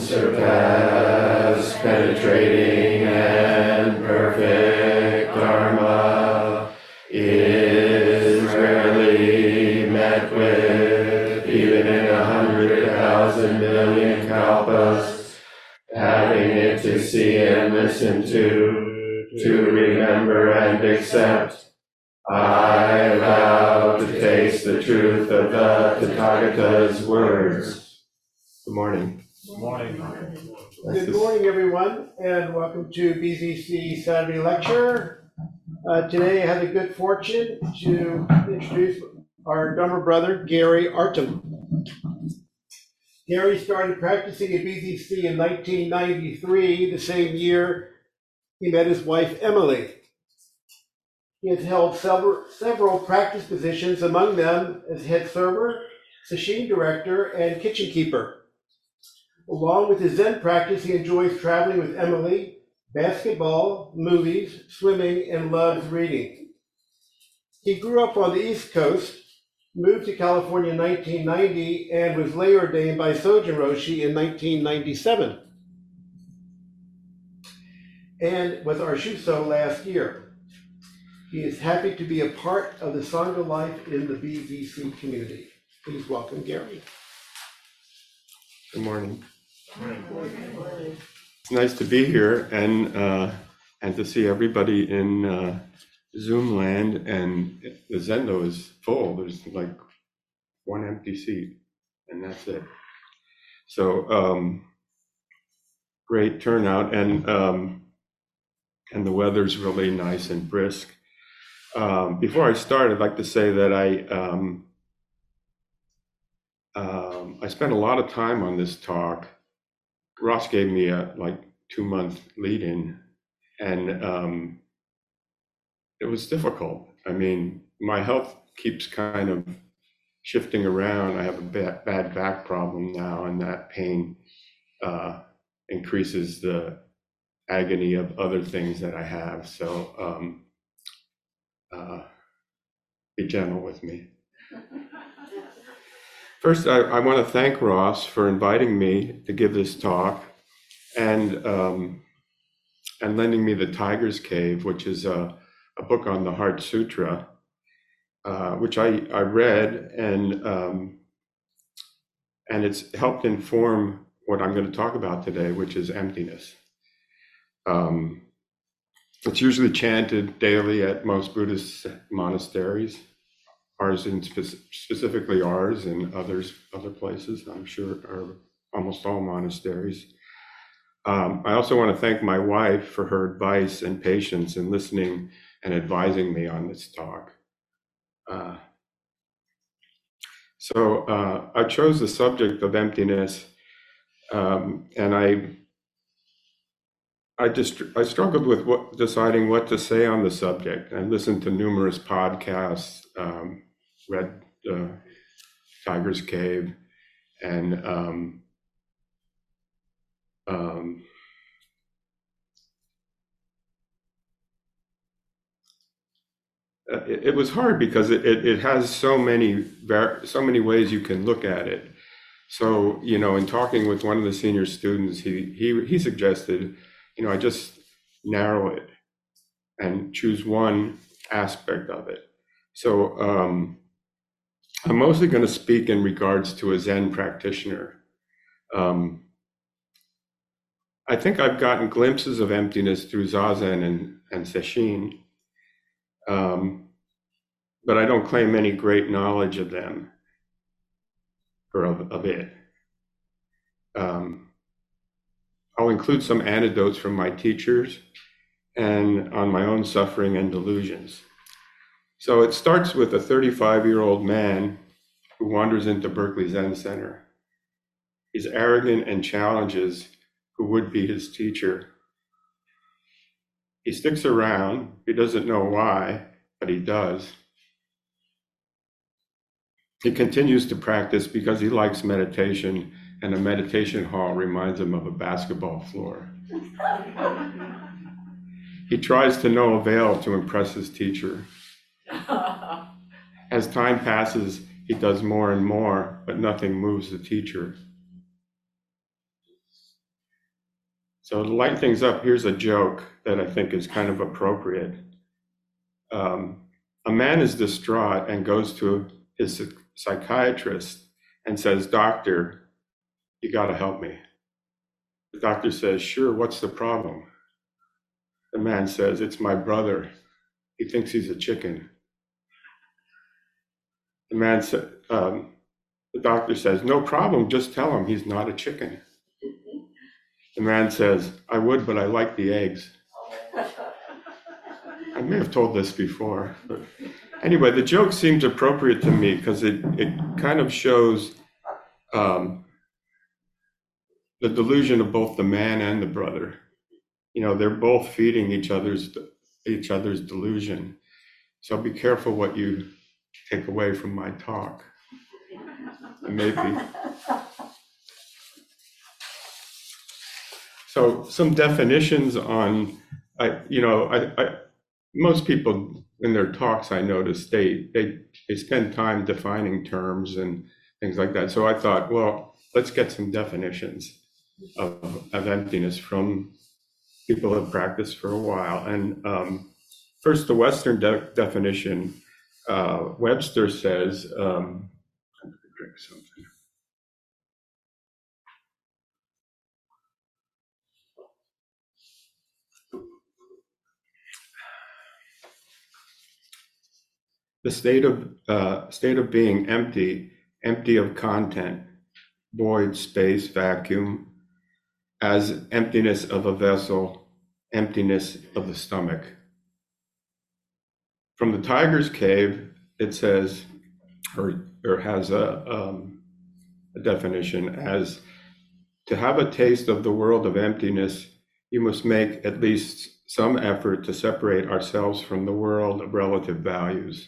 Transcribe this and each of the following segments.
unsurpassed, penetrating and perfect Dharma is rarely met with, even in a hundred thousand million kalpas. Having it to see and listen to, to remember and accept. I vow to taste the truth of the Tathagata's words. Good morning. Good morning. Good morning, everyone, and welcome to BZC Saturday Lecture. Uh, Today, I have the good fortune to introduce our dharma brother, Gary Artem. Gary started practicing at BZC in 1993, the same year he met his wife, Emily. He has held several, several practice positions, among them as head server, sesshin director, and kitchen keeper. Along with his Zen practice, he enjoys traveling with Emily, basketball, movies, swimming, and loves reading. He grew up on the East Coast, moved to California in 1990, and was lay ordained by Sojun Roshi in 1997, and with our Shuso last year. He is happy to be a part of the Sangha life in the BZC community. Please welcome Gary. Good morning. It's nice to be here and, uh, and to see everybody in, uh, Zoom land and the Zendo is full. There's like one empty seat and that's it. So, um, great turnout and, um, and the weather's really nice and brisk. Um, before I start, I'd like to say that I, um, um, I spent a lot of time on this talk. Ross gave me a like two month lead in, and um, it was difficult. I mean, my health keeps kind of shifting around. I have a bad, bad back problem now, and that pain uh, increases the agony of other things that I have. So um, uh, be gentle with me. First, I, I want to thank Ross for inviting me to give this talk and um, and lending me the Tiger's Cave, which is a, a book on the Heart Sutra, uh, which I, I read and um, and it's helped inform what I'm going to talk about today, which is emptiness. Um, it's usually chanted daily at most Buddhist monasteries ours in spec- specifically ours and others other places i'm sure are almost all monasteries um, i also want to thank my wife for her advice and patience in listening and advising me on this talk uh, so uh, i chose the subject of emptiness um, and i I just I struggled with what deciding what to say on the subject. I listened to numerous podcasts, um, read uh, Tiger's Cave, and um, um, uh, it, it was hard because it, it, it has so many so many ways you can look at it. So you know, in talking with one of the senior students, he he he suggested, you know, I just narrow it and choose one aspect of it. So um, I'm mostly going to speak in regards to a Zen practitioner. Um, I think I've gotten glimpses of emptiness through Zazen and, and Sesshin, um, but I don't claim any great knowledge of them or of, of it. Um, I'll include some anecdotes from my teachers and on my own suffering and delusions. So it starts with a 35 year old man who wanders into Berkeley Zen Center. He's arrogant and challenges who would be his teacher. He sticks around. He doesn't know why, but he does. He continues to practice because he likes meditation, and a meditation hall reminds him of a basketball floor. He tries to no avail to impress his teacher. As time passes, he does more and more, but nothing moves the teacher. So to lighten things up, here's a joke that I think is kind of appropriate. Um, a man is distraught and goes to his psychiatrist and says, Doctor, you got to help me. The doctor says, Sure, what's the problem? The man says, It's my brother. He thinks he's a chicken. The man said, um, The doctor says, No problem, just tell him he's not a chicken. The man says, I would, but I like the eggs. I may have told this before, but anyway, the joke seems appropriate to me because it, it kind of shows um, the delusion of both the man and the brother. You know, they're both feeding each other's each other's delusion. So be careful what you take away from my talk. Maybe. So some definitions on, I, you know, I, I, most people in their talks, I notice they, they, they spend time defining terms and things like that. So I thought, well, let's get some definitions of, of emptiness from people who have practiced for a while. And um, first, the Western de- definition, uh, Webster says, um, drink something. The state of uh, state of being empty, empty of content, void, space, vacuum, as emptiness of a vessel, emptiness of the stomach. From the tiger's cave, it says, or, or has a, um, a definition as to have a taste of the world of emptiness, you must make at least some effort to separate ourselves from the world of relative values.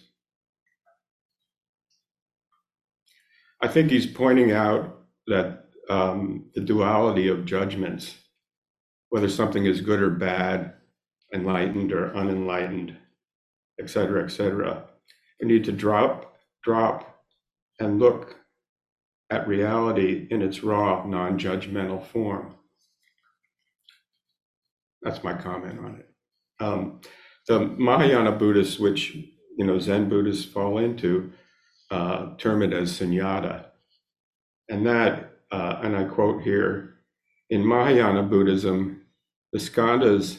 I think he's pointing out that um, the duality of judgments, whether something is good or bad, enlightened or unenlightened, et cetera, et cetera. We need to drop, drop, and look at reality in its raw, non judgmental form. That's my comment on it. Um, the Mahayana Buddhists, which you know Zen Buddhists fall into, uh, term it as sunyata, and that uh, and I quote here in Mahayana Buddhism, the skandhas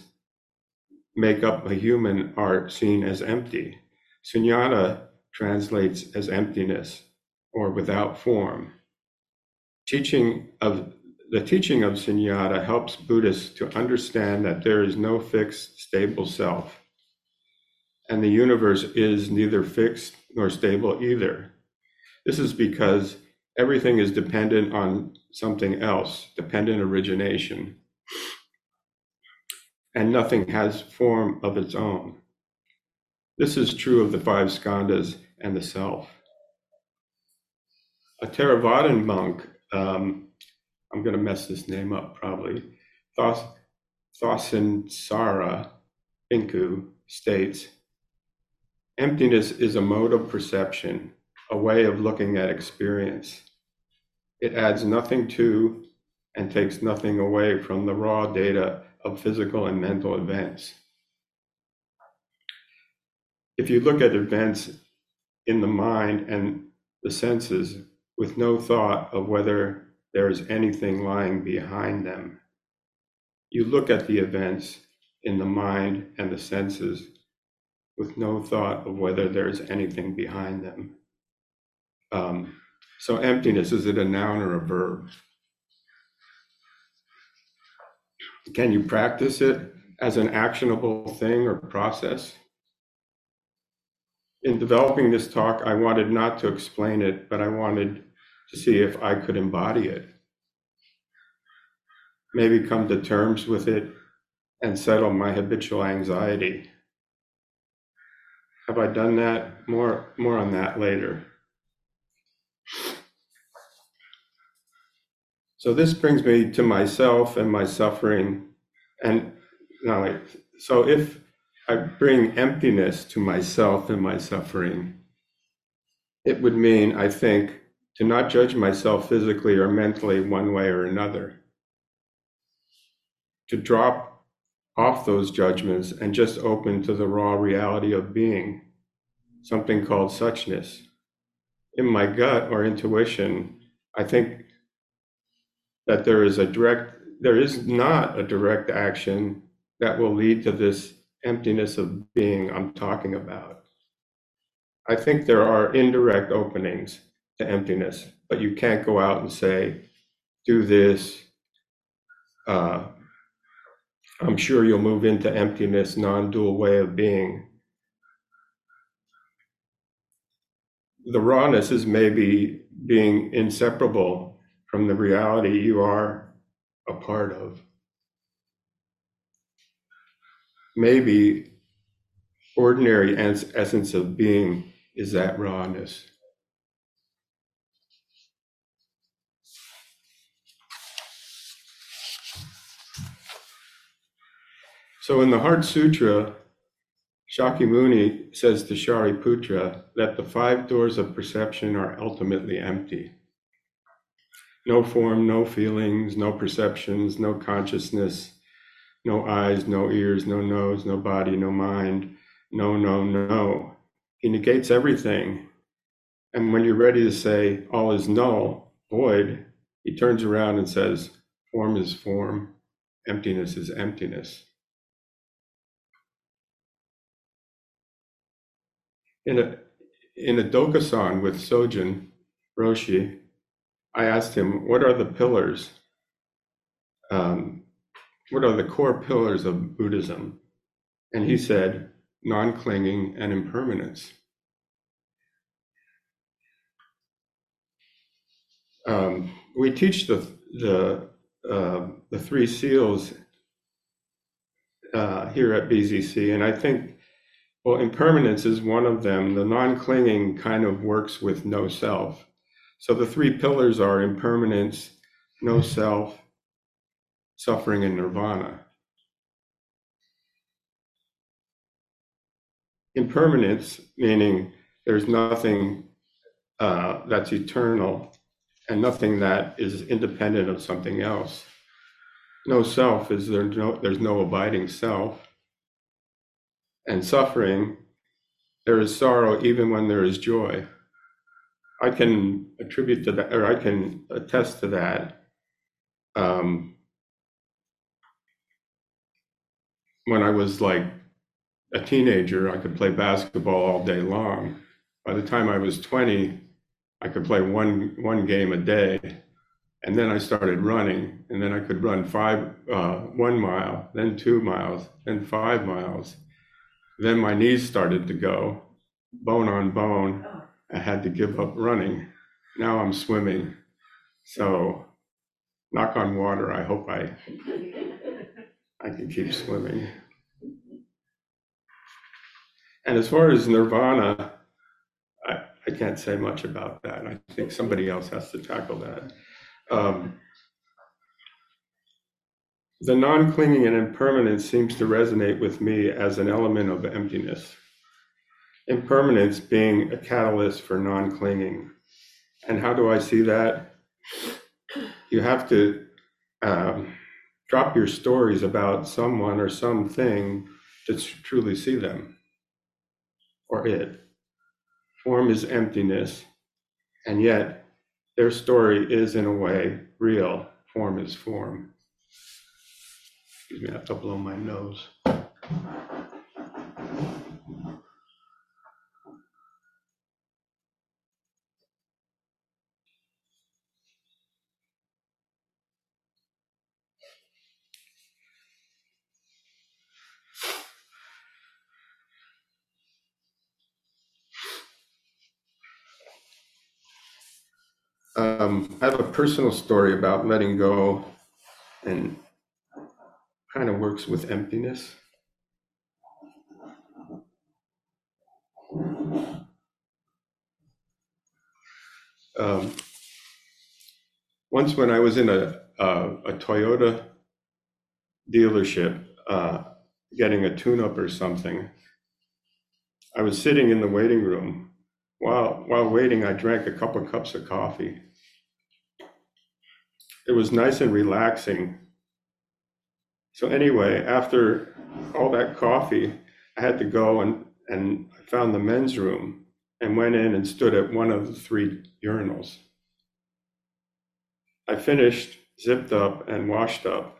make up a human art seen as empty. Sunyata translates as emptiness or without form. Teaching of the teaching of sunyata helps Buddhists to understand that there is no fixed, stable self, and the universe is neither fixed nor stable either. This is because everything is dependent on something else, dependent origination. And nothing has form of its own. This is true of the five skandhas and the self. A Theravadan monk, um, I'm going to mess this name up probably, Thos, Thosinsara Bhikkhu states Emptiness is a mode of perception a way of looking at experience. It adds nothing to and takes nothing away from the raw data of physical and mental events. If you look at events in the mind and the senses with no thought of whether there is anything lying behind them, you look at the events in the mind and the senses with no thought of whether there is anything behind them. Um, so emptiness, is it a noun or a verb? Can you practice it as an actionable thing or process? In developing this talk, I wanted not to explain it, but I wanted to see if I could embody it. Maybe come to terms with it and settle my habitual anxiety. Have I done that? More, more on that later. So this brings me to myself and my suffering. And now, so if I bring emptiness to myself and my suffering, it would mean, I think, to not judge myself physically or mentally one way or another. to drop off those judgments and just open to the raw reality of being, something called suchness. In my gut or intuition, I think that there is a direct, there is not a direct action that will lead to this emptiness of being I'm talking about. I think there are indirect openings to emptiness, but you can't go out and say, do this. Uh, I'm sure you'll move into emptiness, non dual way of being. The rawness is maybe being inseparable from the reality you are a part of. Maybe ordinary essence of being is that rawness. So in the Heart Sutra, Shakyamuni says to Shariputra that the five doors of perception are ultimately empty. No form, no feelings, no perceptions, no consciousness, no eyes, no ears, no nose, no body, no mind, no, no, no. He negates everything. And when you're ready to say all is null, void, he turns around and says, form is form, emptiness is emptiness. In a in a dokusan with Sojun Roshi, I asked him, "What are the pillars? Um, what are the core pillars of Buddhism?" And he said, "Non-clinging and impermanence." Um, we teach the the uh, the three seals uh, here at BZC, and I think well, impermanence is one of them. The non clinging kind of works with no self. So the three pillars are impermanence, no self, suffering, and nirvana. Impermanence, meaning there's nothing uh, that's eternal and nothing that is independent of something else. No self is there no, there's no abiding self and suffering, there is sorrow even when there is joy. I can attribute to that, or I can attest to that. Um, when I was like a teenager, I could play basketball all day long. By the time I was 20, I could play one one game a day, and then I started running, and then I could run five, uh, one mile, then two miles, then five miles, then my knees started to go, bone on bone. I had to give up running. Now I'm swimming. So, knock on water, I hope I, I can keep swimming. And as far as nirvana, I, I can't say much about that. I think somebody else has to tackle that. Um, the non clinging and impermanence seems to resonate with me as an element of emptiness. Impermanence being a catalyst for non clinging. And how do I see that? You have to um, drop your stories about someone or something to truly see them or it. Form is emptiness, and yet their story is, in a way, real. Form is form. Excuse me, I have to blow my nose. Um, I have a personal story about letting go and kind of works with emptiness. Um, once, when I was in a, a, a Toyota dealership uh, getting a tune up or something, I was sitting in the waiting room. While, while waiting, I drank a couple cups of coffee. It was nice and relaxing So anyway, after all that coffee, I had to go and, and I found the men's room and went in and stood at one of the three urinals. I finished, zipped up and washed up,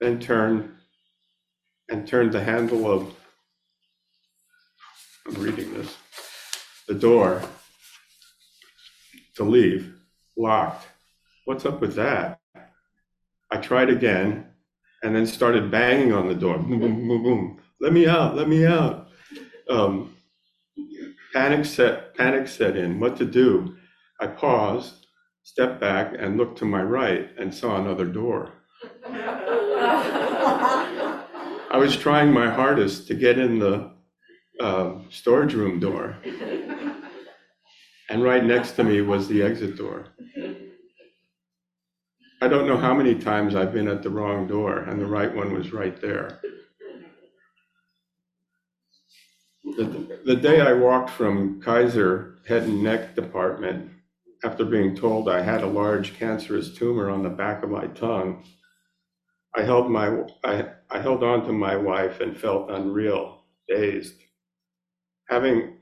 then turned and turned the handle of, I'm reading this, the door to leave, locked. What's up with that? I tried again and then started banging on the door. Boom, boom, boom, boom. Let me out, let me out. Um, panic set, panic set in. What to do? I paused, stepped back, and looked to my right and saw another door. I was trying my hardest to get in the uh, storage room door, and right next to me was the exit door. I don't know how many times I've been at the wrong door and the right one was right there. The, the day I walked from Kaiser Head and Neck Department after being told I had a large cancerous tumor on the back of my tongue, I held my I, I held on to my wife and felt unreal, dazed. Having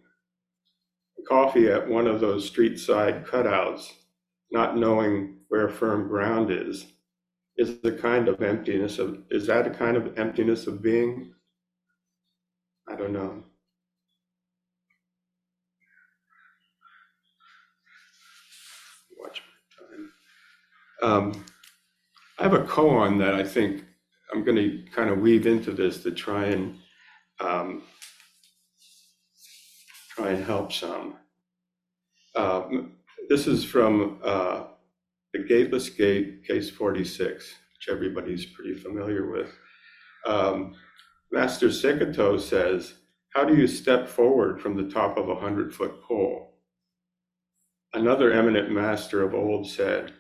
coffee at one of those street side cutouts, not knowing where firm ground is, is the kind of emptiness of is that a kind of emptiness of being? I don't know. Watch my time. Um, I have a koan that I think I'm going to kind of weave into this to try and um, try and help some. Uh, this is from uh, the Gateless Gate, case 46, which everybody's pretty familiar with. Um, Master Sekoto says, How do you step forward from the top of a hundred foot pole? Another eminent master of old said,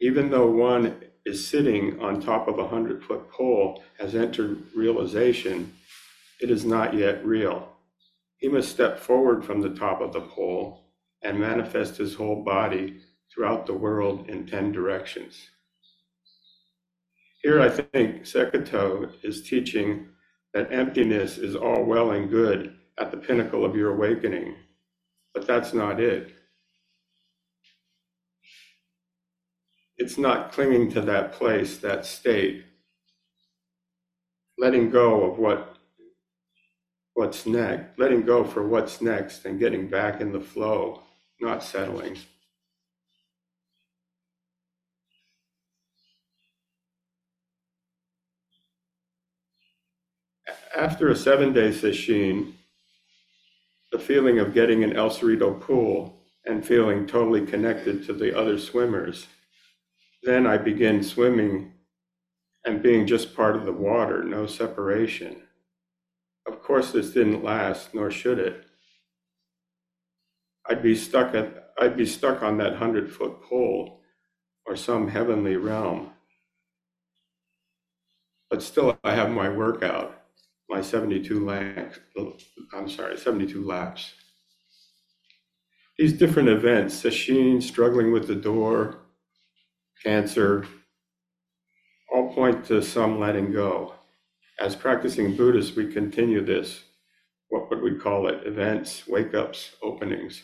Even though one is sitting on top of a hundred foot pole has entered realization, it is not yet real. He must step forward from the top of the pole and manifest his whole body throughout the world in 10 directions. Here, I think Sekoto is teaching that emptiness is all well and good at the pinnacle of your awakening, but that's not it. It's not clinging to that place, that state, letting go of what what's next, letting go for what's next and getting back in the flow, not settling. After a seven day sesshin, the feeling of getting in El Cerrito pool and feeling totally connected to the other swimmers, then I begin swimming and being just part of the water, no separation. Of course, this didn't last, nor should it. I'd be stuck at I'd be stuck on that hundred foot pole or some heavenly realm. But still, I have my workout my 72 laps, I'm sorry, 72 laps. These different events, sesshin, struggling with the door, cancer, all point to some letting go. As practicing Buddhists, we continue this, what would we call it, events, wake ups, openings.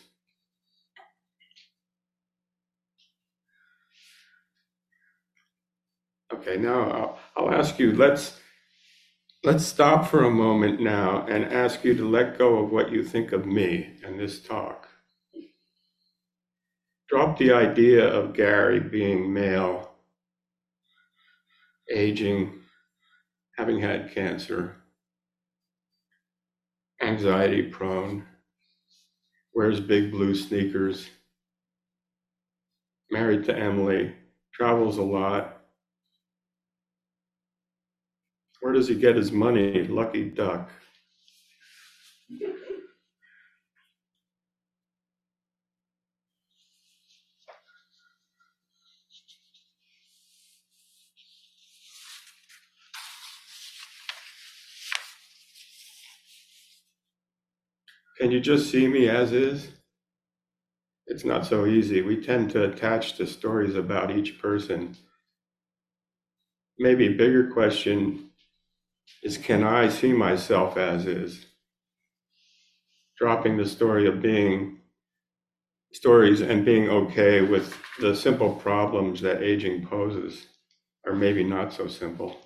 Okay, now I'll, I'll ask you, let's Let's stop for a moment now and ask you to let go of what you think of me and this talk. Drop the idea of Gary being male, aging, having had cancer, anxiety prone, wears big blue sneakers, married to Emily, travels a lot, Where does he get his money? Lucky duck. Can you just see me as is? It's not so easy. We tend to attach to stories about each person maybe a bigger question is can I see myself as is? Dropping the story of being stories and being okay with the simple problems that aging poses, or maybe not so simple.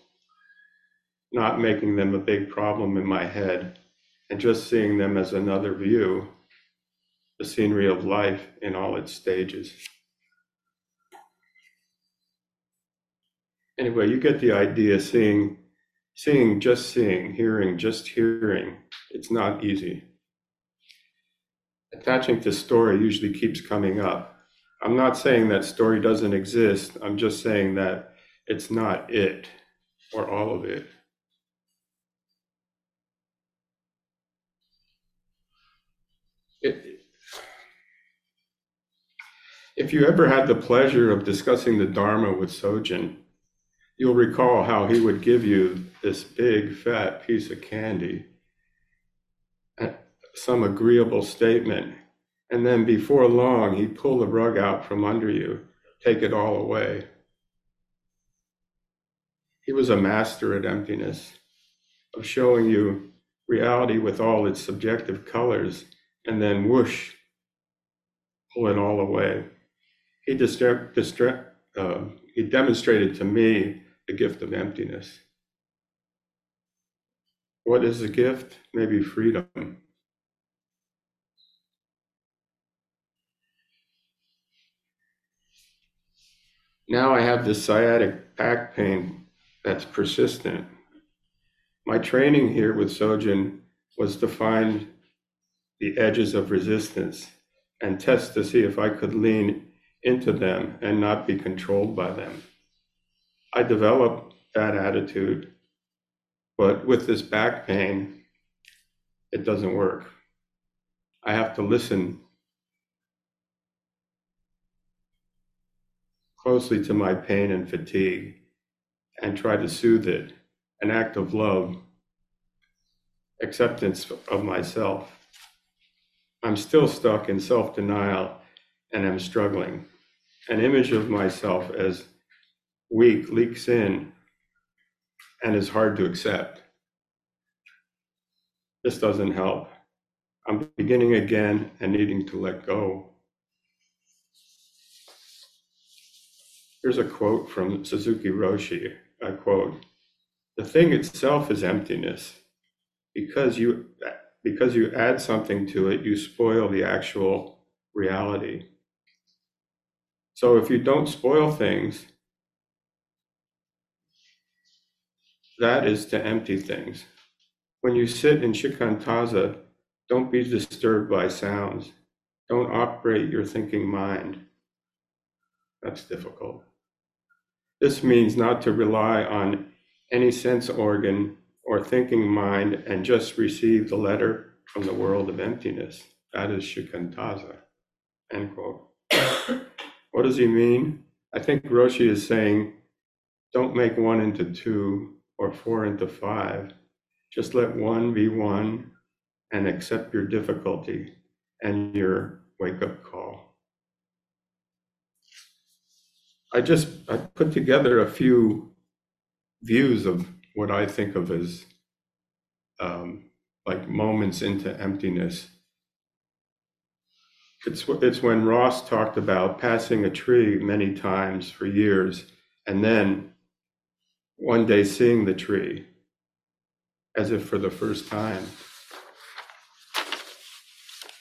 Not making them a big problem in my head and just seeing them as another view, the scenery of life in all its stages. Anyway, you get the idea seeing seeing just seeing, hearing just hearing. It's not easy. Attaching to story usually keeps coming up. I'm not saying that story doesn't exist. I'm just saying that it's not it or all of it. If you ever had the pleasure of discussing the Dharma with Sojun, you'll recall how he would give you this big fat piece of candy, uh, some agreeable statement, and then before long he'd pull the rug out from under you, take it all away. He was a master at emptiness, of showing you reality with all its subjective colors and then whoosh, pull it all away. He, distra- distra- uh, he demonstrated to me the gift of emptiness. What is the gift? Maybe freedom. Now I have this sciatic back pain that's persistent. My training here with Sojun was to find the edges of resistance and test to see if I could lean into them and not be controlled by them. I developed that attitude, but with this back pain, it doesn't work. I have to listen closely to my pain and fatigue and try to soothe it, an act of love, acceptance of myself. I'm still stuck in self denial and am struggling. An image of myself as weak leaks in and is hard to accept. This doesn't help. I'm beginning again and needing to let go. Here's a quote from Suzuki Roshi. I quote, The thing itself is emptiness because you because you add something to it, you spoil the actual reality. So if you don't spoil things, that is to empty things. When you sit in shikantaza, don't be disturbed by sounds. Don't operate your thinking mind. That's difficult. This means not to rely on any sense organ or thinking mind and just receive the letter from the world of emptiness. That is shikantaza. End quote. what does he mean? I think Roshi is saying, don't make one into two or four into five. Just let one be one and accept your difficulty and your wake up call. I just I put together a few views of what I think of as um, like moments into emptiness. It's, it's when Ross talked about passing a tree many times for years and then one day seeing the tree as if for the first time.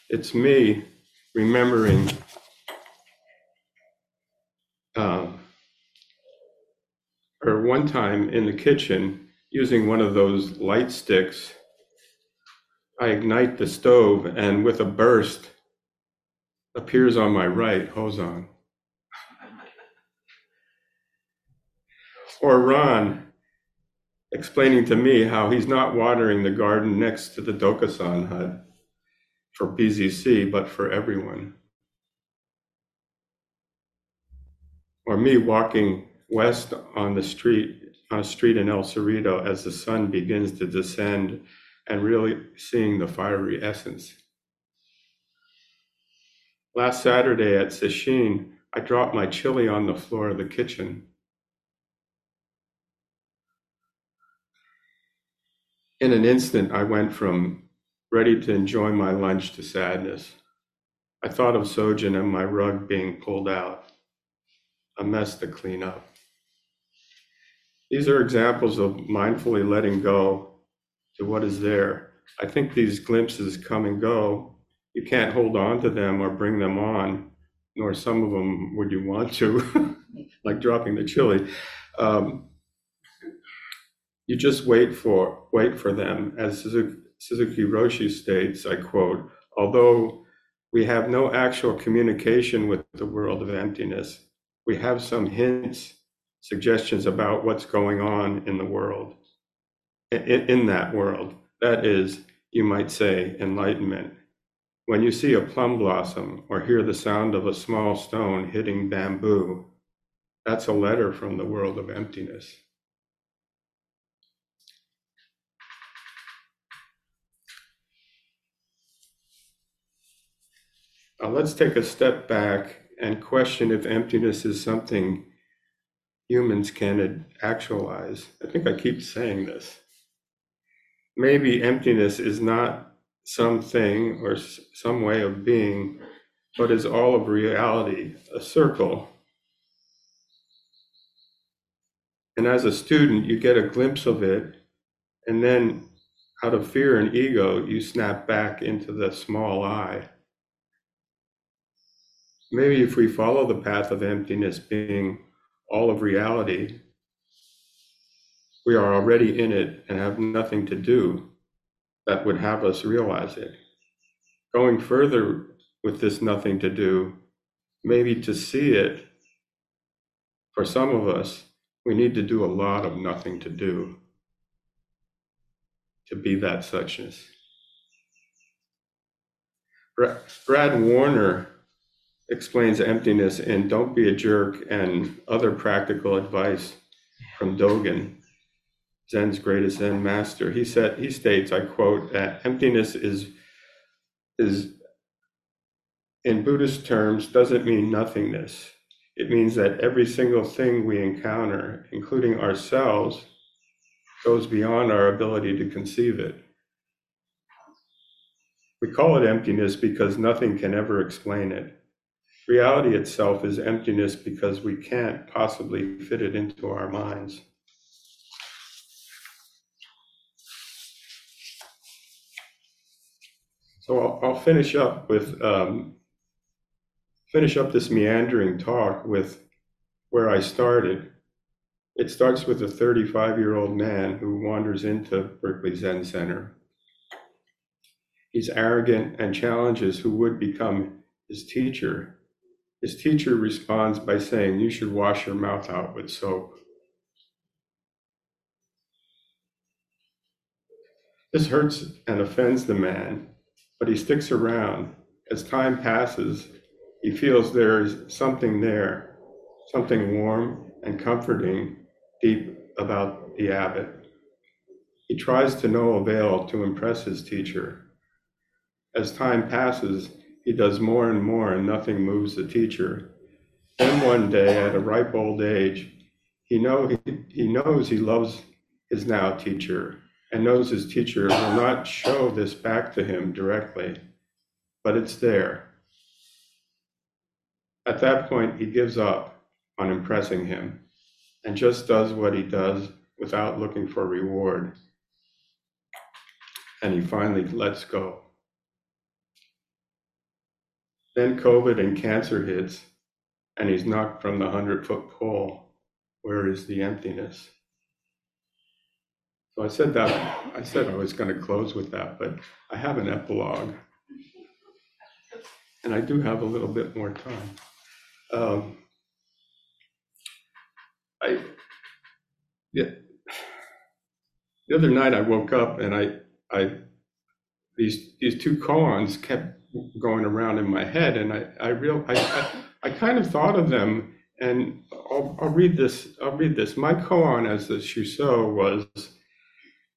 It's me remembering um, or one time in the kitchen using one of those light sticks. I ignite the stove and with a burst appears on my right Hozan. or Ron explaining to me how he's not watering the garden next to the Dokusan hut for BZC, but for everyone. Or me walking west on the street, on a street in El Cerrito as the sun begins to descend and really seeing the fiery essence. Last Saturday at Sesshin, I dropped my chili on the floor of the kitchen. In an instant, I went from ready to enjoy my lunch to sadness. I thought of Sojun and my rug being pulled out, a mess to clean up. These are examples of mindfully letting go to what is there. I think these glimpses come and go, you can't hold on to them or bring them on, nor some of them would you want to, like dropping the chili. Um, you just wait for wait for them, as Suzuki, Roshi states. I quote: "Although we have no actual communication with the world of emptiness, we have some hints, suggestions about what's going on in the world, in, in that world. That is, you might say, enlightenment." When you see a plum blossom or hear the sound of a small stone hitting bamboo, that's a letter from the world of emptiness. Uh, let's take a step back and question if emptiness is something humans can actualize. I think I keep saying this. Maybe emptiness is not something or some way of being, but is all of reality, a circle. And as a student, you get a glimpse of it, and then out of fear and ego, you snap back into the small I. Maybe if we follow the path of emptiness being all of reality, we are already in it and have nothing to do that would have us realize it. Going further with this nothing to do, maybe to see it, for some of us, we need to do a lot of nothing to do to be that suchness. Brad Warner explains emptiness in Don't Be a Jerk and other practical advice from Dogen, Zen's greatest Zen master. He said he states, I quote, emptiness is is in Buddhist terms doesn't mean nothingness. It means that every single thing we encounter, including ourselves, goes beyond our ability to conceive it. We call it emptiness because nothing can ever explain it. Reality itself is emptiness because we can't possibly fit it into our minds. So I'll, I'll finish up with um, finish up this meandering talk with where I started. It starts with a 35 year old man who wanders into Berkeley Zen Center. He's arrogant and challenges who would become his teacher his teacher responds by saying, You should wash your mouth out with soap. This hurts and offends the man, but he sticks around. As time passes, he feels there is something there, something warm and comforting deep about the abbot. He tries to no avail to impress his teacher. As time passes, he does more and more, and nothing moves the teacher. Then one day, at a ripe old age, he, know, he, he knows he loves his now teacher and knows his teacher will not show this back to him directly, but it's there. At that point, he gives up on impressing him and just does what he does without looking for reward. And he finally lets go. Then COVID and cancer hits, and he's knocked from the 100 foot pole. Where is the emptiness? I said that, I said I was going to close with that, but I have an epilogue. And I do have a little bit more time. Um, I, yeah, the other night I woke up and I, I, these, these two koans kept going around in my head, and I I real I, I, I kind of thought of them, and I'll, I'll read this. I'll read this. My koan as the Shuso was.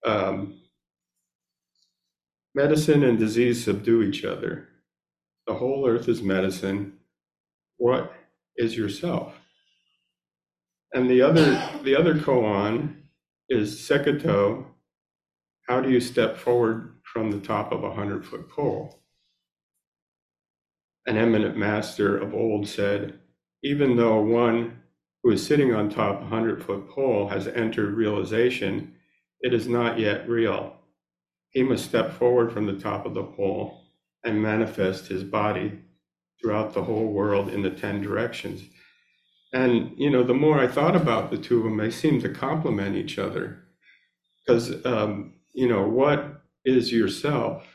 Um, medicine and disease subdue each other. The whole earth is medicine. What is yourself? And the other, the other koan is Sekoto, how do you step forward from the top of a hundred foot pole? An eminent master of old said, even though one who is sitting on top a hundred foot pole has entered realization, it is not yet real. He must step forward from the top of the pole and manifest his body throughout the whole world in the 10 directions. And, you know, the more I thought about the two of them, they seem to complement each other. Because, um, you know, what is yourself?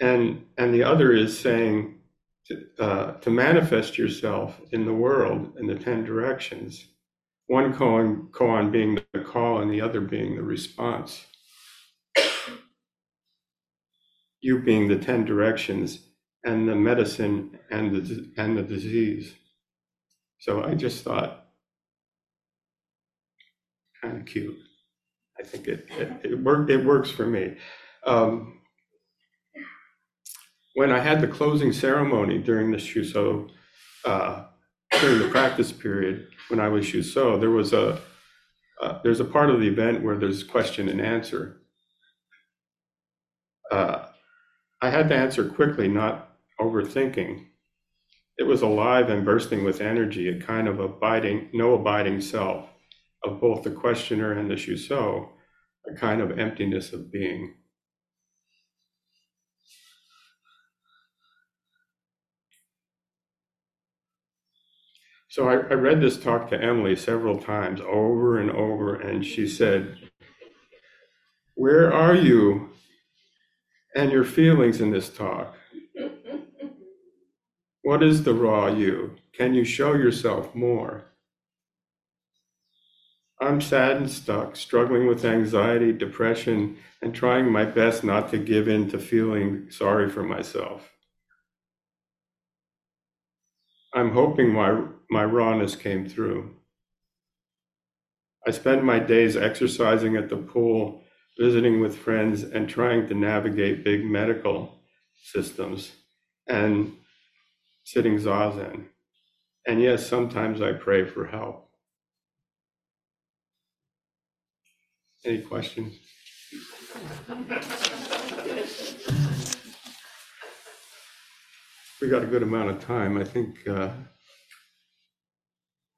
And, and the other is saying to, uh, to manifest yourself in the world in the 10 directions. One koan, koan being the call and the other being the response. you being the 10 directions and the medicine and the, and the disease. So I just thought, kind of cute. I think it, it, it, work, it works for me. Um, when I had the closing ceremony during the Shuso, uh, during the practice period, when I was Shuso, there was a, uh, there's a part of the event where there's question and answer. Uh, I had to answer quickly, not overthinking. It was alive and bursting with energy, a kind of abiding, no abiding self of both the questioner and the Shuso, a kind of emptiness of being. So I, I read this talk to Emily several times, over and over, and she said, Where are you and your feelings in this talk? What is the raw you? Can you show yourself more? I'm sad and stuck, struggling with anxiety, depression, and trying my best not to give in to feeling sorry for myself. I'm hoping my, my rawness came through. I spend my days exercising at the pool visiting with friends and trying to navigate big medical systems and sitting zazen. And yes, sometimes I pray for help. Any questions? We got a good amount of time. I think, uh,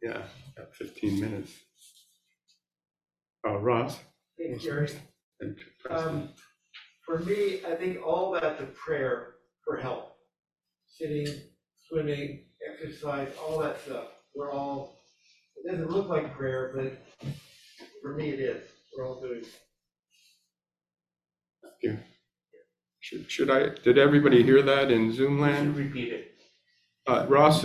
yeah, about 15 minutes. Uh, Ross? Hey, Jerry. and Preston. Um, for me, I think all that's a prayer for help. Sitting, swimming, exercise, all that stuff. We're all, it doesn't look like prayer, but for me it is. We're all doing. it thank Should, should I, did everybody hear that in Zoom land? repeat it. Uh, Ross,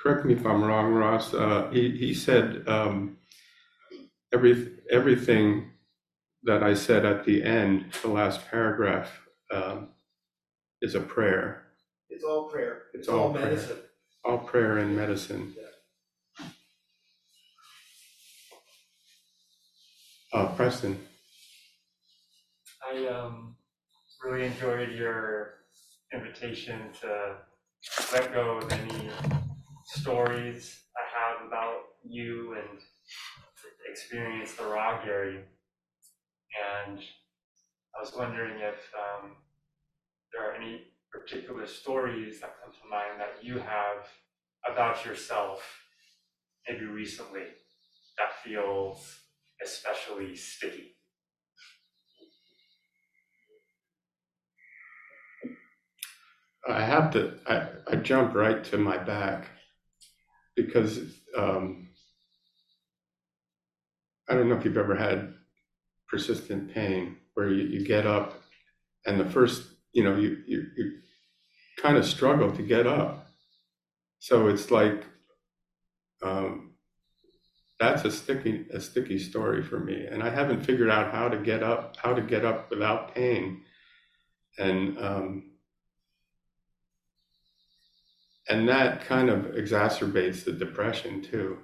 correct me if I'm wrong, Ross, uh, he, he said, um, every, everything that I said at the end, the last paragraph, um, is a prayer, It's all prayer. It's all prayer. medicine. all prayer and medicine. Uh, Preston, I um, really enjoyed your invitation to let go of any stories I have about you and experience the Gary. And I was wondering if um, there are any particular stories that come to mind that you have about yourself, maybe recently, that feels especially sticky. I have to, I, I jump right to my back because, um, I don't know if you've ever had persistent pain where you, you get up and the first, you know, you, you, you kind of struggle to get up. So it's like, um, that's a sticky, a sticky story for me. And I haven't figured out how to get up, how to get up without pain. And, um, and that kind of exacerbates the depression too,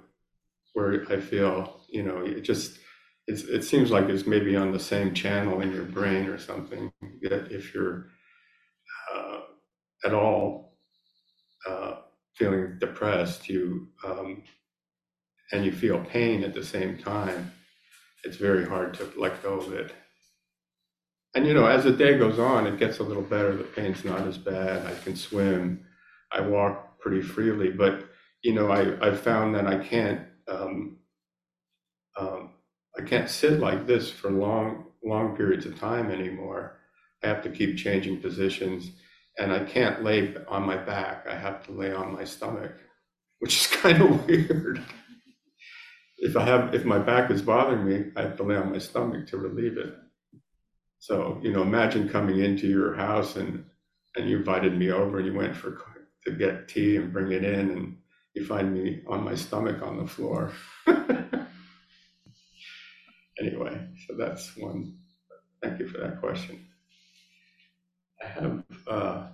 where I feel, you know, it just, it seems like it's maybe on the same channel in your brain or something. That if you're uh, at all uh, feeling depressed, you um, and you feel pain at the same time, it's very hard to let go of it. And you know, as the day goes on, it gets a little better. The pain's not as bad. I can swim. I walk pretty freely, but you know, I, I found that I can't, um, um, I can't sit like this for long, long periods of time anymore. I have to keep changing positions and I can't lay on my back. I have to lay on my stomach, which is kind of weird. If I have, if my back is bothering me, I have to lay on my stomach to relieve it. So, you know, imagine coming into your house and, and you invited me over and you went for, to get tea and bring it in and you find me on my stomach on the floor. anyway, so that's one. Thank you for that question. I have, uh,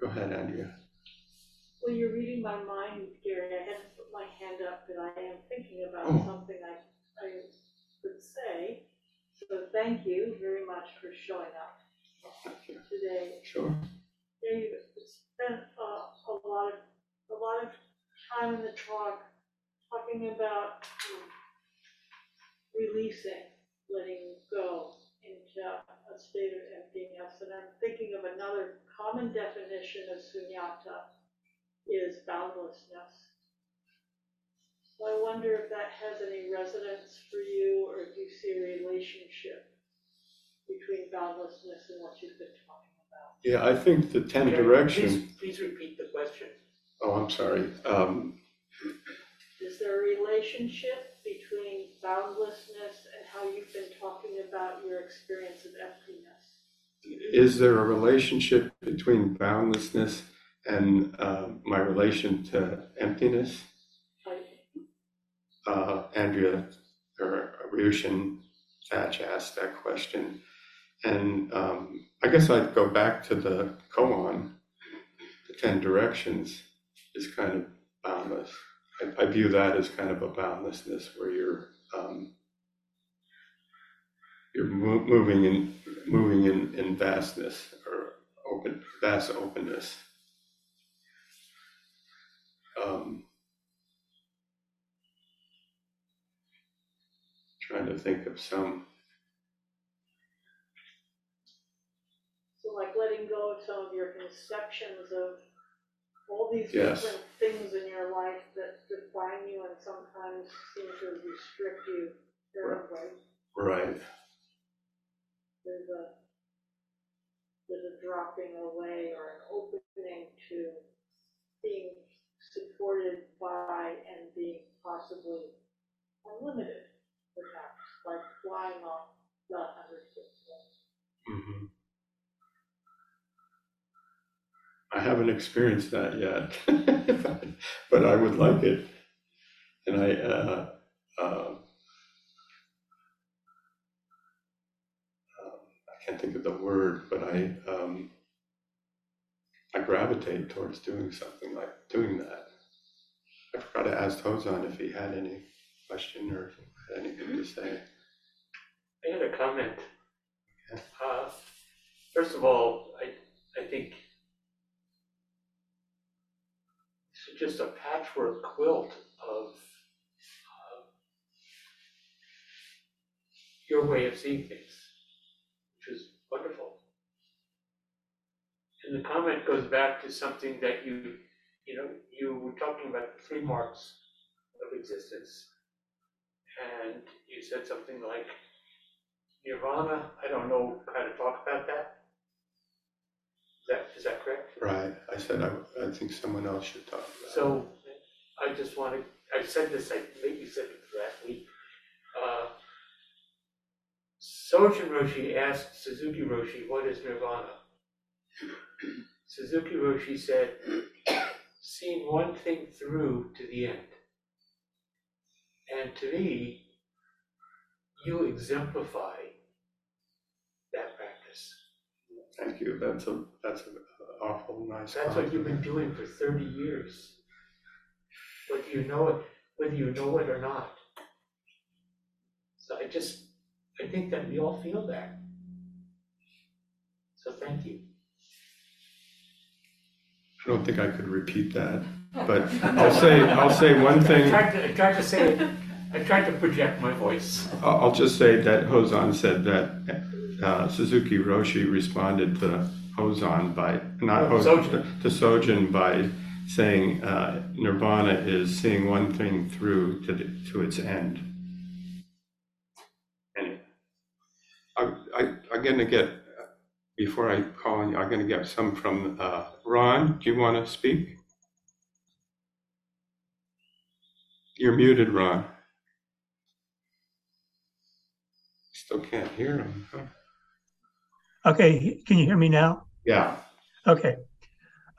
go ahead, Andrea. Well, you're reading my mind, Gary. I had to put my hand up, but I am thinking about Oh. something I, I would say. So thank you very much for showing up today. Sure. You spent uh, a lot of, a lot of time in the talk, talking about um, releasing, letting go into a state of emptiness. And I'm thinking of another common definition of sunyata is boundlessness. So I wonder if that has any resonance for you, or if you see a relationship between boundlessness and what you've been talking. Yeah, I think the 10 Okay, direction. Please, please repeat the question. Oh, I'm sorry. Um, Is there a relationship between boundlessness and how you've been talking about your experience of emptiness? is there a relationship between boundlessness and uh, my relation to emptiness? Like, Uh, Andrea or Ryushin Thach asked that question. And um, I guess I'd go back to the koan, the 10 directions is kind of boundless. I, I view that as kind of a boundlessness where you're um, you're mo- moving in moving in, in vastness or open vast openness. Um, trying to think of some So like letting go of some of your conceptions of all these Yes. different things in your life that define you and sometimes seem to restrict you terribly. right There's a, there's a dropping away or an opening to being supported by and being possibly unlimited, perhaps, like flying off the hundred foot wall. hmm I haven't experienced that yet, but I would like it. And I, uh, uh, um, I can't think of the word, but I, um, I gravitate towards doing something like doing that. I forgot to ask Hozan if he had any question or had anything to say. I had a comment. Okay. Uh, First of all, I, I think it's just a patchwork quilt of uh, your way of seeing things, which is wonderful. And the comment goes back to something that you, you know, you were talking about three marks of existence. And you said something like, Nirvana, I don't know how to talk about that. Is that, is that correct? Right, I said I, I think someone else should talk about it. So I just want to, I said this, I maybe said it last week. Uh, Sojun Roshi asked Suzuki Roshi, what is nirvana? Suzuki Roshi said, seeing one thing through to the end. And to me, you exemplify that practice. Thank you. That's a, that's an awful nice. That's what you've been compliment. doing for thirty years. Whether you know it, whether you know it or not. So I just, I think that we all feel that. So thank you. I don't think I could repeat that, but I'll say, I'll say one I thing. tried to, I tried to say it I tried to project my voice. I'll I'll just say that Hozan said that uh, Suzuki Roshi responded to Hozan by, not Oh, Sojun. to Sojun by saying uh, nirvana is seeing one thing through to, the, to its end. Anyway, I, I, I'm gonna get, before I call on you, I'm gonna get some from uh, Ron. Do you want to speak? You're muted, Ron. Still can't hear him. huh? Okay, can you hear me now? Yeah. Okay.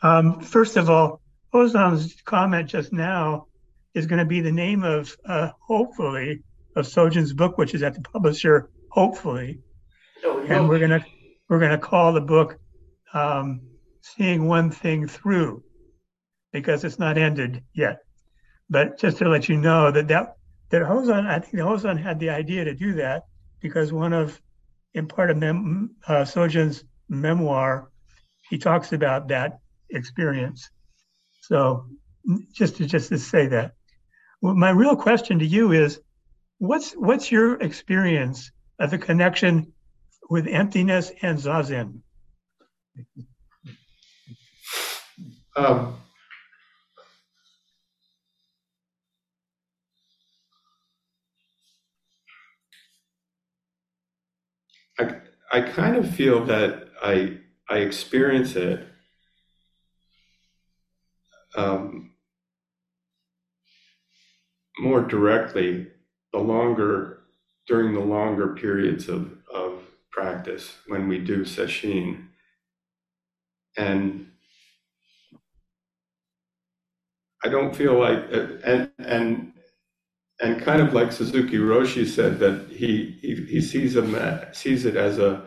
Um, first of all, Hozan's comment just now is going to be the name of, uh, hopefully, of Sojun's book, which is at the publisher, hopefully. So, And we're gonna, we're gonna call the book, um, Seeing One Thing Through, because it's not ended yet. But just to let you know that that, that Hozan, I think Hozan had the idea to do that because one of, in part of mem, uh, Sojun's memoir, he talks about that experience. So just to, just to say that. Well, my real question to you is, what's, what's your experience of the connection with emptiness and zazen. Um, I, I kind of feel that I, I experience it um, more directly the longer, during the longer periods of, of practice when we do sesshin. And I don't feel like, and, and, and kind of like Suzuki Roshi said that he, he, he sees them, sees it as a,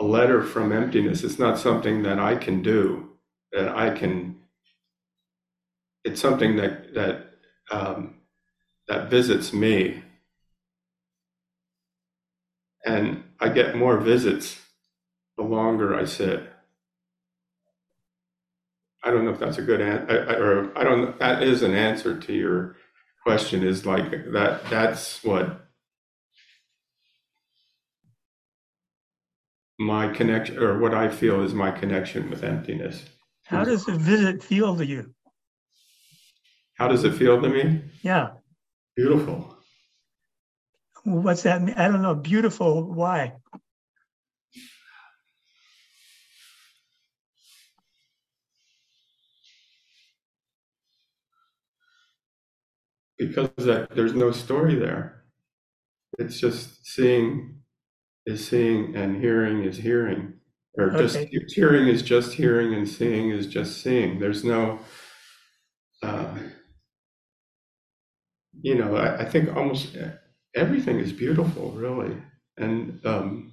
a letter from emptiness. It's not something that I can do, that I can, it's something that, that, um, that visits me. And I get more visits the longer I sit. I don't know if that's a good answer, or I don't, that is an answer to your question is like that, that's what my connection, or what I feel is my connection with emptiness. How does the visit feel to you? How does it feel to me? Yeah. Beautiful. What's that? mean? I don't know. Beautiful. Why? Because that there's no story there. It's just seeing is seeing and hearing is hearing, or just Okay. hearing is just hearing and seeing is just seeing. There's no, uh, you know, I, I think almost everything is beautiful, really, and um,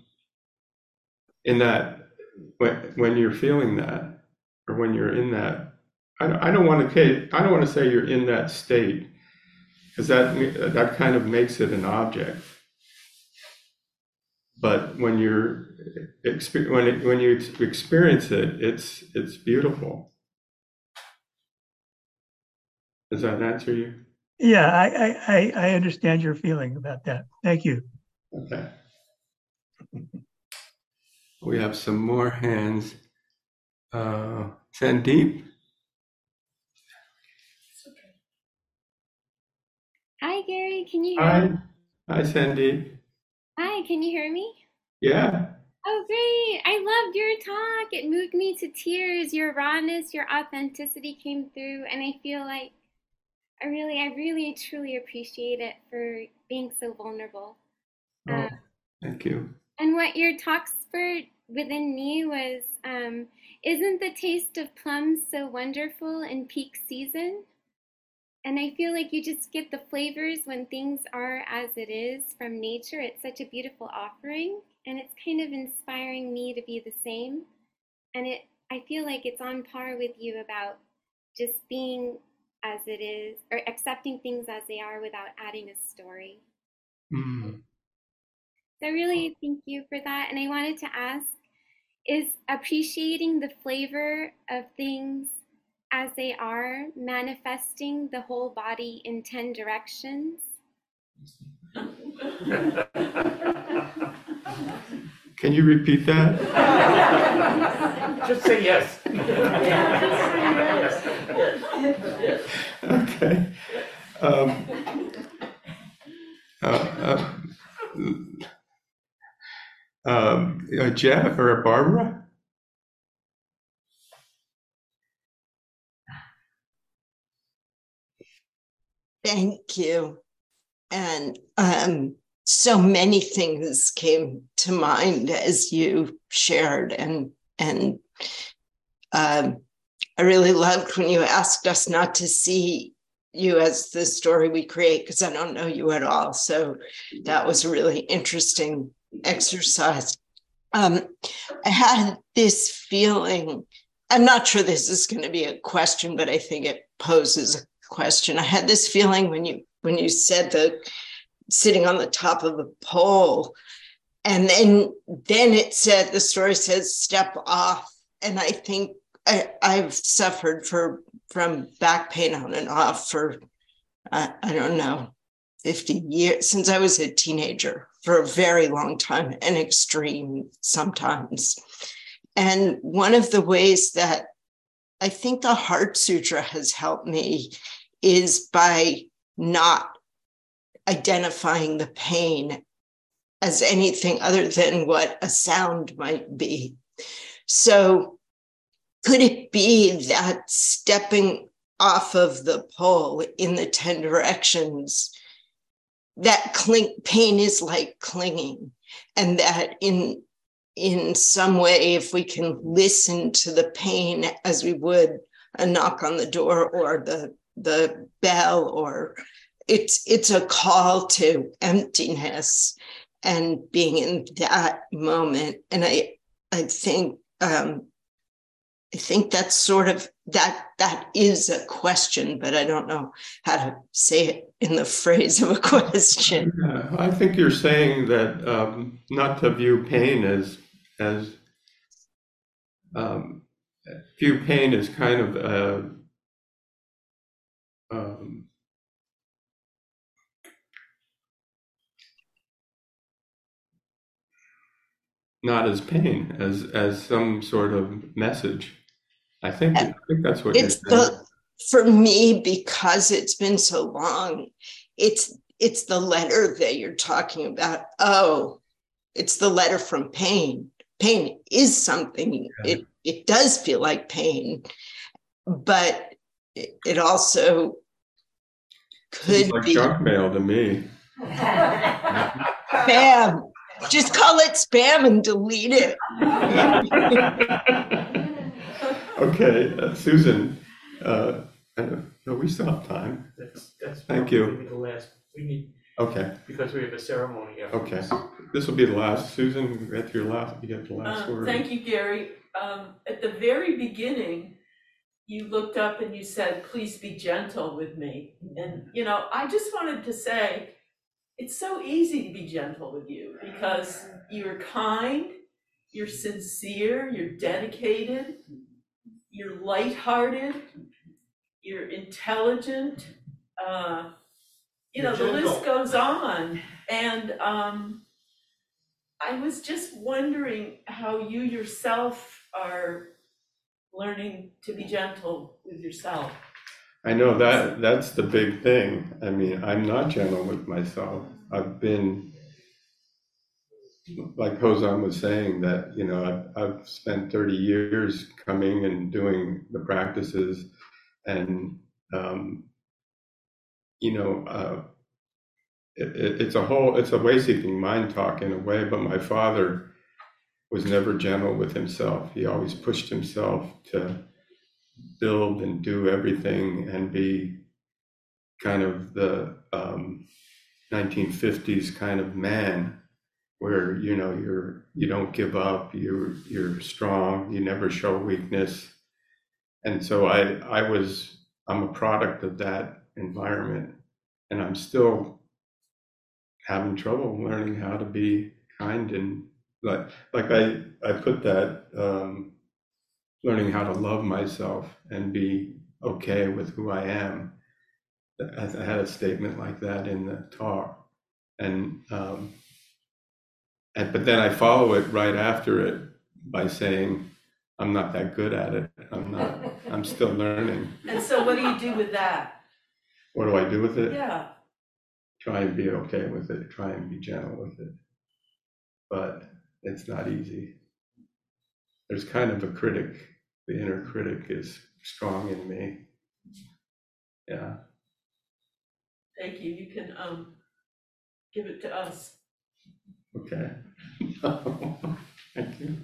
in that when when you're feeling that or when you're in that, I don't, I don't want to I don't want to say you're in that state because that that kind of makes it an object. But when you're when it, when you experience it, it's it's beautiful. Does that answer you? Yeah, I, I, I, I understand your feeling about that. Thank you. Okay. We have some more hands. Uh, Sandeep. Gary. Can you hear Hi. me? Hi, Sandeep. Hi, can you hear me? Yeah. Oh, great. I loved your talk. It moved me to tears. Your rawness, your authenticity came through, and I feel like I really, I really, truly appreciate it for being so vulnerable. Oh, Uh, thank you. and what your talk spurred within me was um, Isn't the taste of plums so wonderful in peak season? And I feel like you just get the flavors when things are as it is from nature. It's such a beautiful offering, and it's kind of inspiring me to be the same. And it, I feel like it's on par with you about just being as it is, or accepting things as they are without adding a story. Mm. So I really thank you for that. And I wanted to ask is appreciating the flavor of things as they are, manifesting the whole body in 10 directions, Can you repeat that? Just say yes. Okay. Um, uh, uh, um, uh, Jeff or Barbara? Thank you. And um, so many things came to mind as you shared, and and um, I really loved when you asked us not to see you as the story we create because I don't know you at all. So that was a really interesting exercise. Um, I had this feeling. I'm not sure this is going to be a question, but I think it poses question. I had this feeling when you when you said the sitting on the top of the pole, and then then it said the story says step off, and I think I, I've suffered for from back pain on and off for I, I don't know 50 years since I was a teenager for a very long time and extreme sometimes. And one of the ways that I think the Heart Sutra has helped me is by not identifying the pain as anything other than what a sound might be. So, could it be that stepping off of the pole in the 10 directions, that cling, pain is like clinging, and that in in some way, if we can listen to the pain as we would a knock on the door or the the bell or it's it's a call to emptiness and being in that moment. And i i think um i think that's sort of that that is a question but i don't know how to say it in the phrase of a question. Yeah, I think you're saying that um, not to view pain as as um, view pain as kind of uh, um, not as pain as as some sort of message. I think I think that's what you're it's the for me because it's been so long it's it's the letter that you're talking about. Oh it's the letter from pain pain is something it it does feel like pain but it, it also could like be junk mail to me. spam just call it spam and delete it Okay, uh, Susan, uh, no, we still have time. That's, that's. Thank you. The last, we need, Okay, because we have a ceremony after okay. this. This will be the last. Susan, get your last, you get the last Um, word. Thank you, Gary. Um, At the very beginning, you looked up and you said, please be gentle with me. And, you know, I just wanted to say, it's so easy to be gentle with you because you're kind, you're sincere, you're dedicated, you're lighthearted, you're intelligent. uh, You know, the list goes on. And um, I was just wondering how you yourself are learning to be gentle with yourself. I know that, that's the big thing. I mean, I'm not gentle with myself. I've been, like Hozan was saying, that, you know, I've, I've spent 30 years coming and doing the practices and, um, you know, uh, it, it, it's a whole, it's a way-seeking mind talk in a way, but my father was never gentle with himself. He always pushed himself to build and do everything and be kind of the um, 1950s kind of man where you know you're you don't give up you're you're strong you never show weakness and so i i was i'm a product of that environment and i'm still having trouble learning how to be kind and like like i i put that um learning how to love myself and be okay with who I am. I I had a statement like that in the talk. And, um, and, but then I follow it right after it by saying, I'm not that good at it. I'm not, I'm still learning. And so what do you do with that? What do I do with it? Yeah, Try and be okay with it, try and be gentle with it. But it's not easy. There's kind of a critic, the inner critic is strong in me. Yeah. thank you. You can, um, give it to us. Okay. Thank you.